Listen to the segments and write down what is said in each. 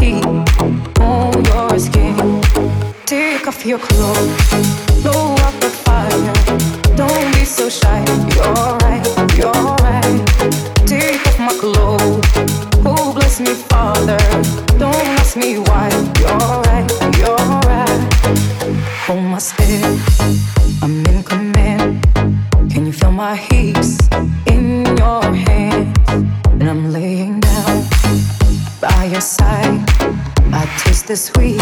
Heat on your skin? Take off your clothes, blow up the fire. Don't be so shy. You're right, you're right. Take off my clothes. Oh, bless me, Father. Don't ask me why. You're right, you're right. Hold my step. I'm in command. Can you feel my heat in your hands? And I'm laying down by your side. The sweet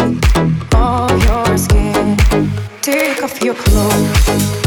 of your skin. Take off your clothes,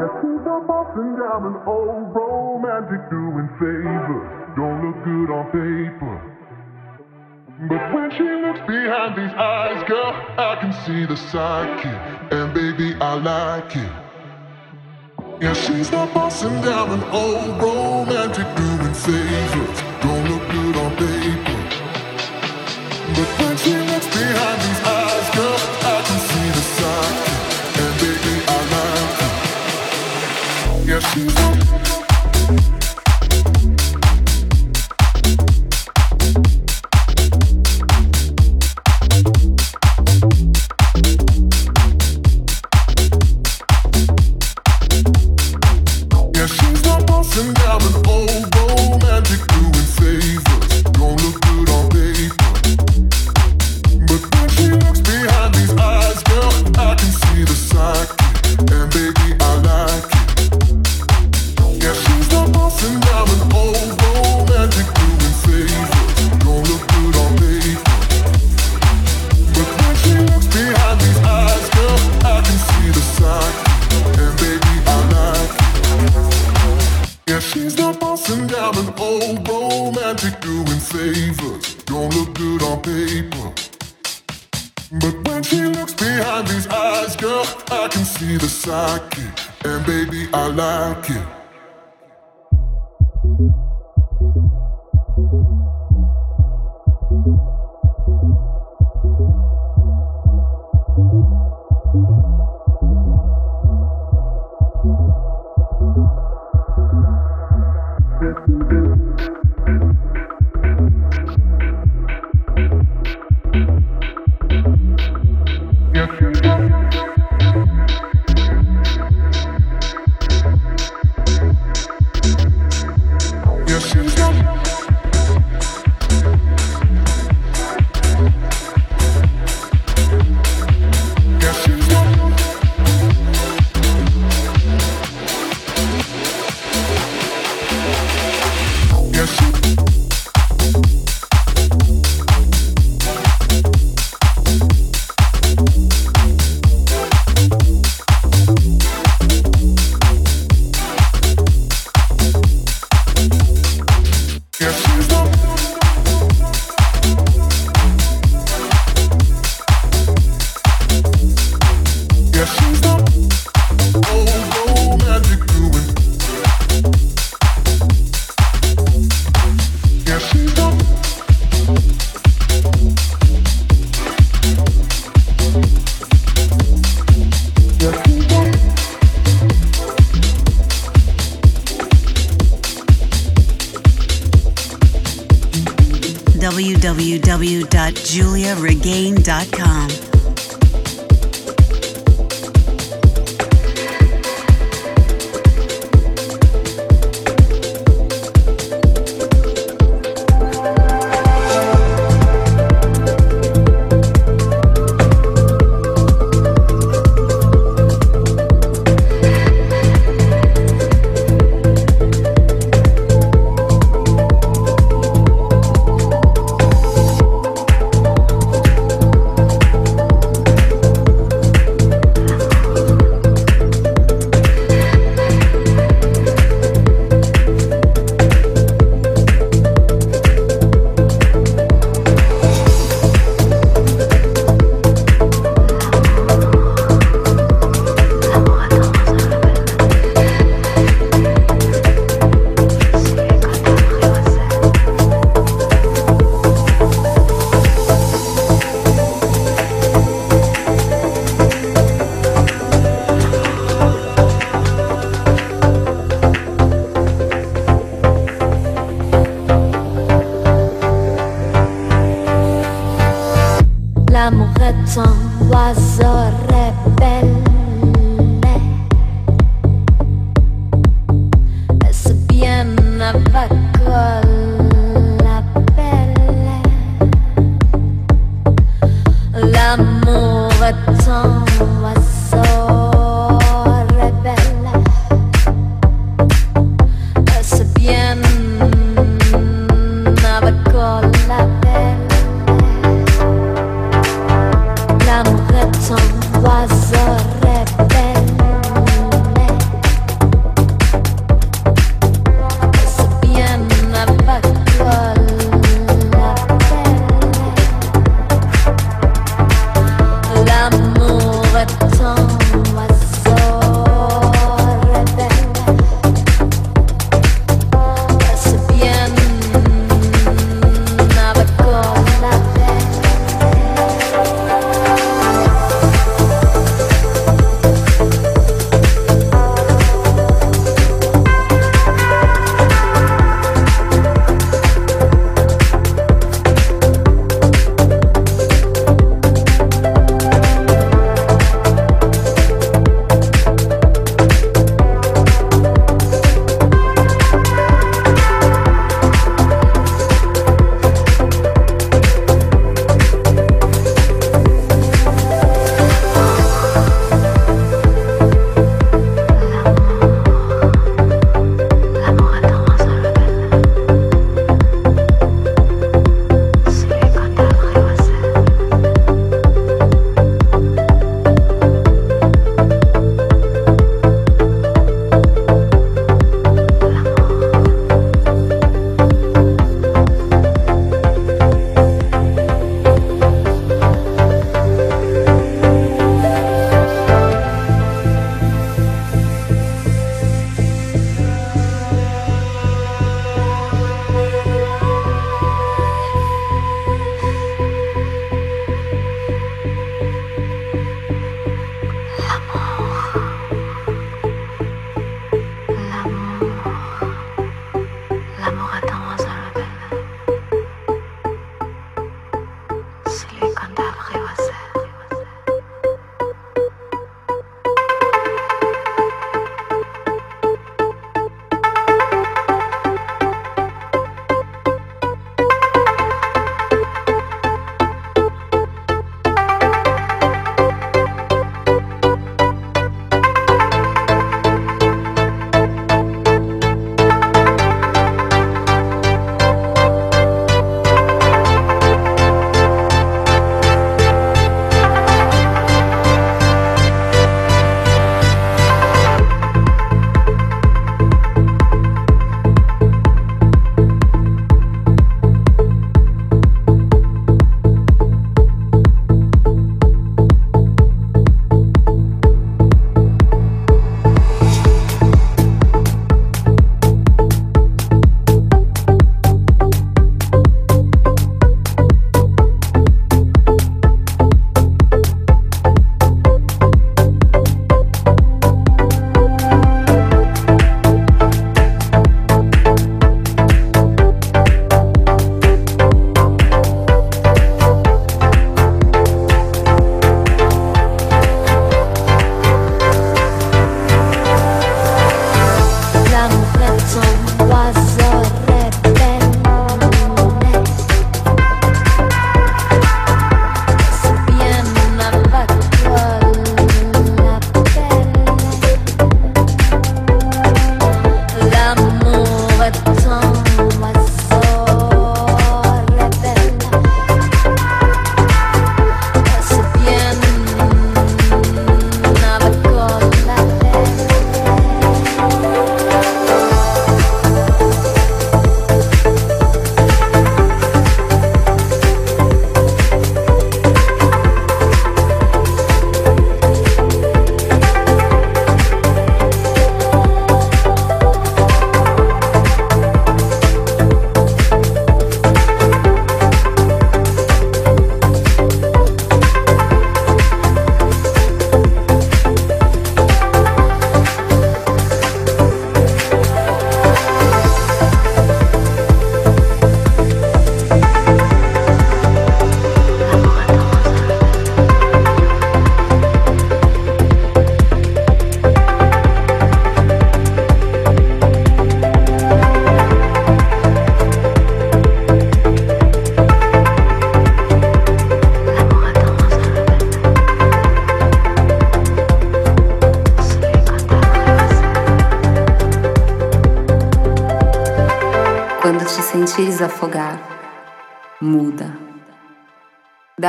Yes, and I'm down an old romantic doing favors. Don't look good on paper. But when she looks behind these eyes, girl, I can see the psyche. And baby, I like it. Yeah, she's not busting down an old romantic doing favors. Don't look good on paper. But when she looks behind these eyes, Thank you.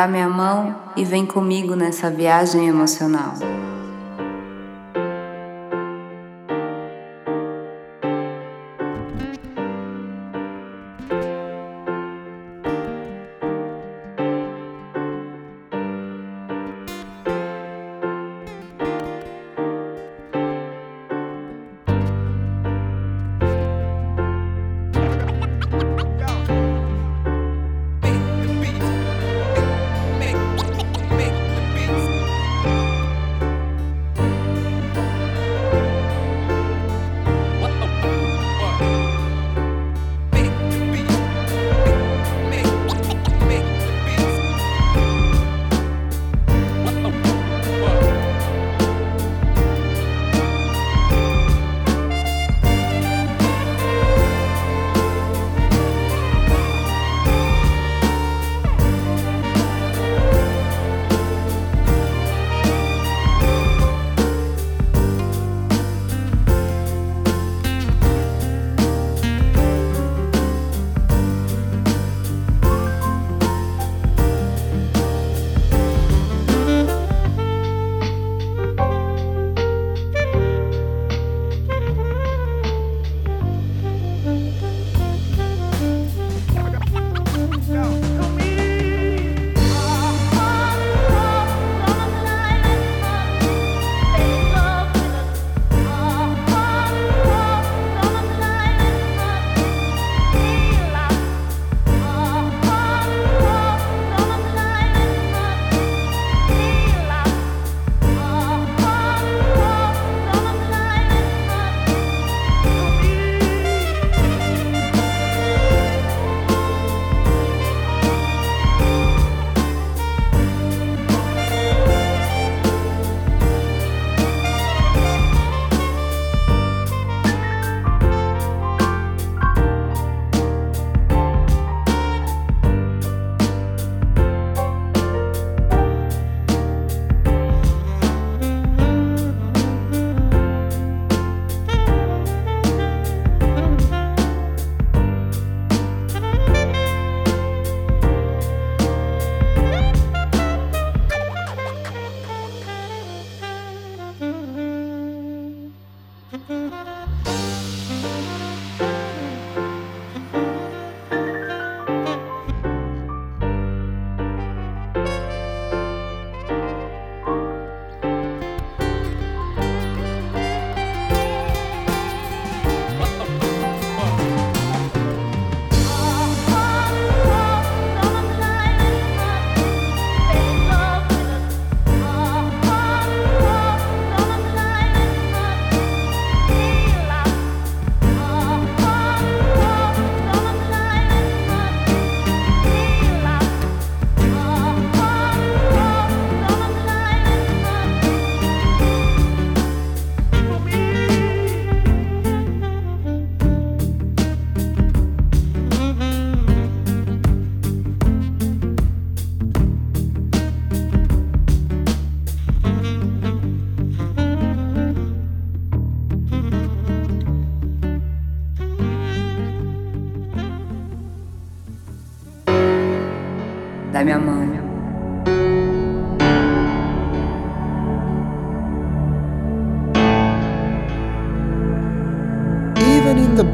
Dá minha mão e vem comigo nessa viagem emocional.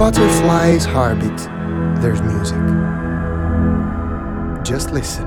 Butterfly's heartbeat, there's music. Just listen.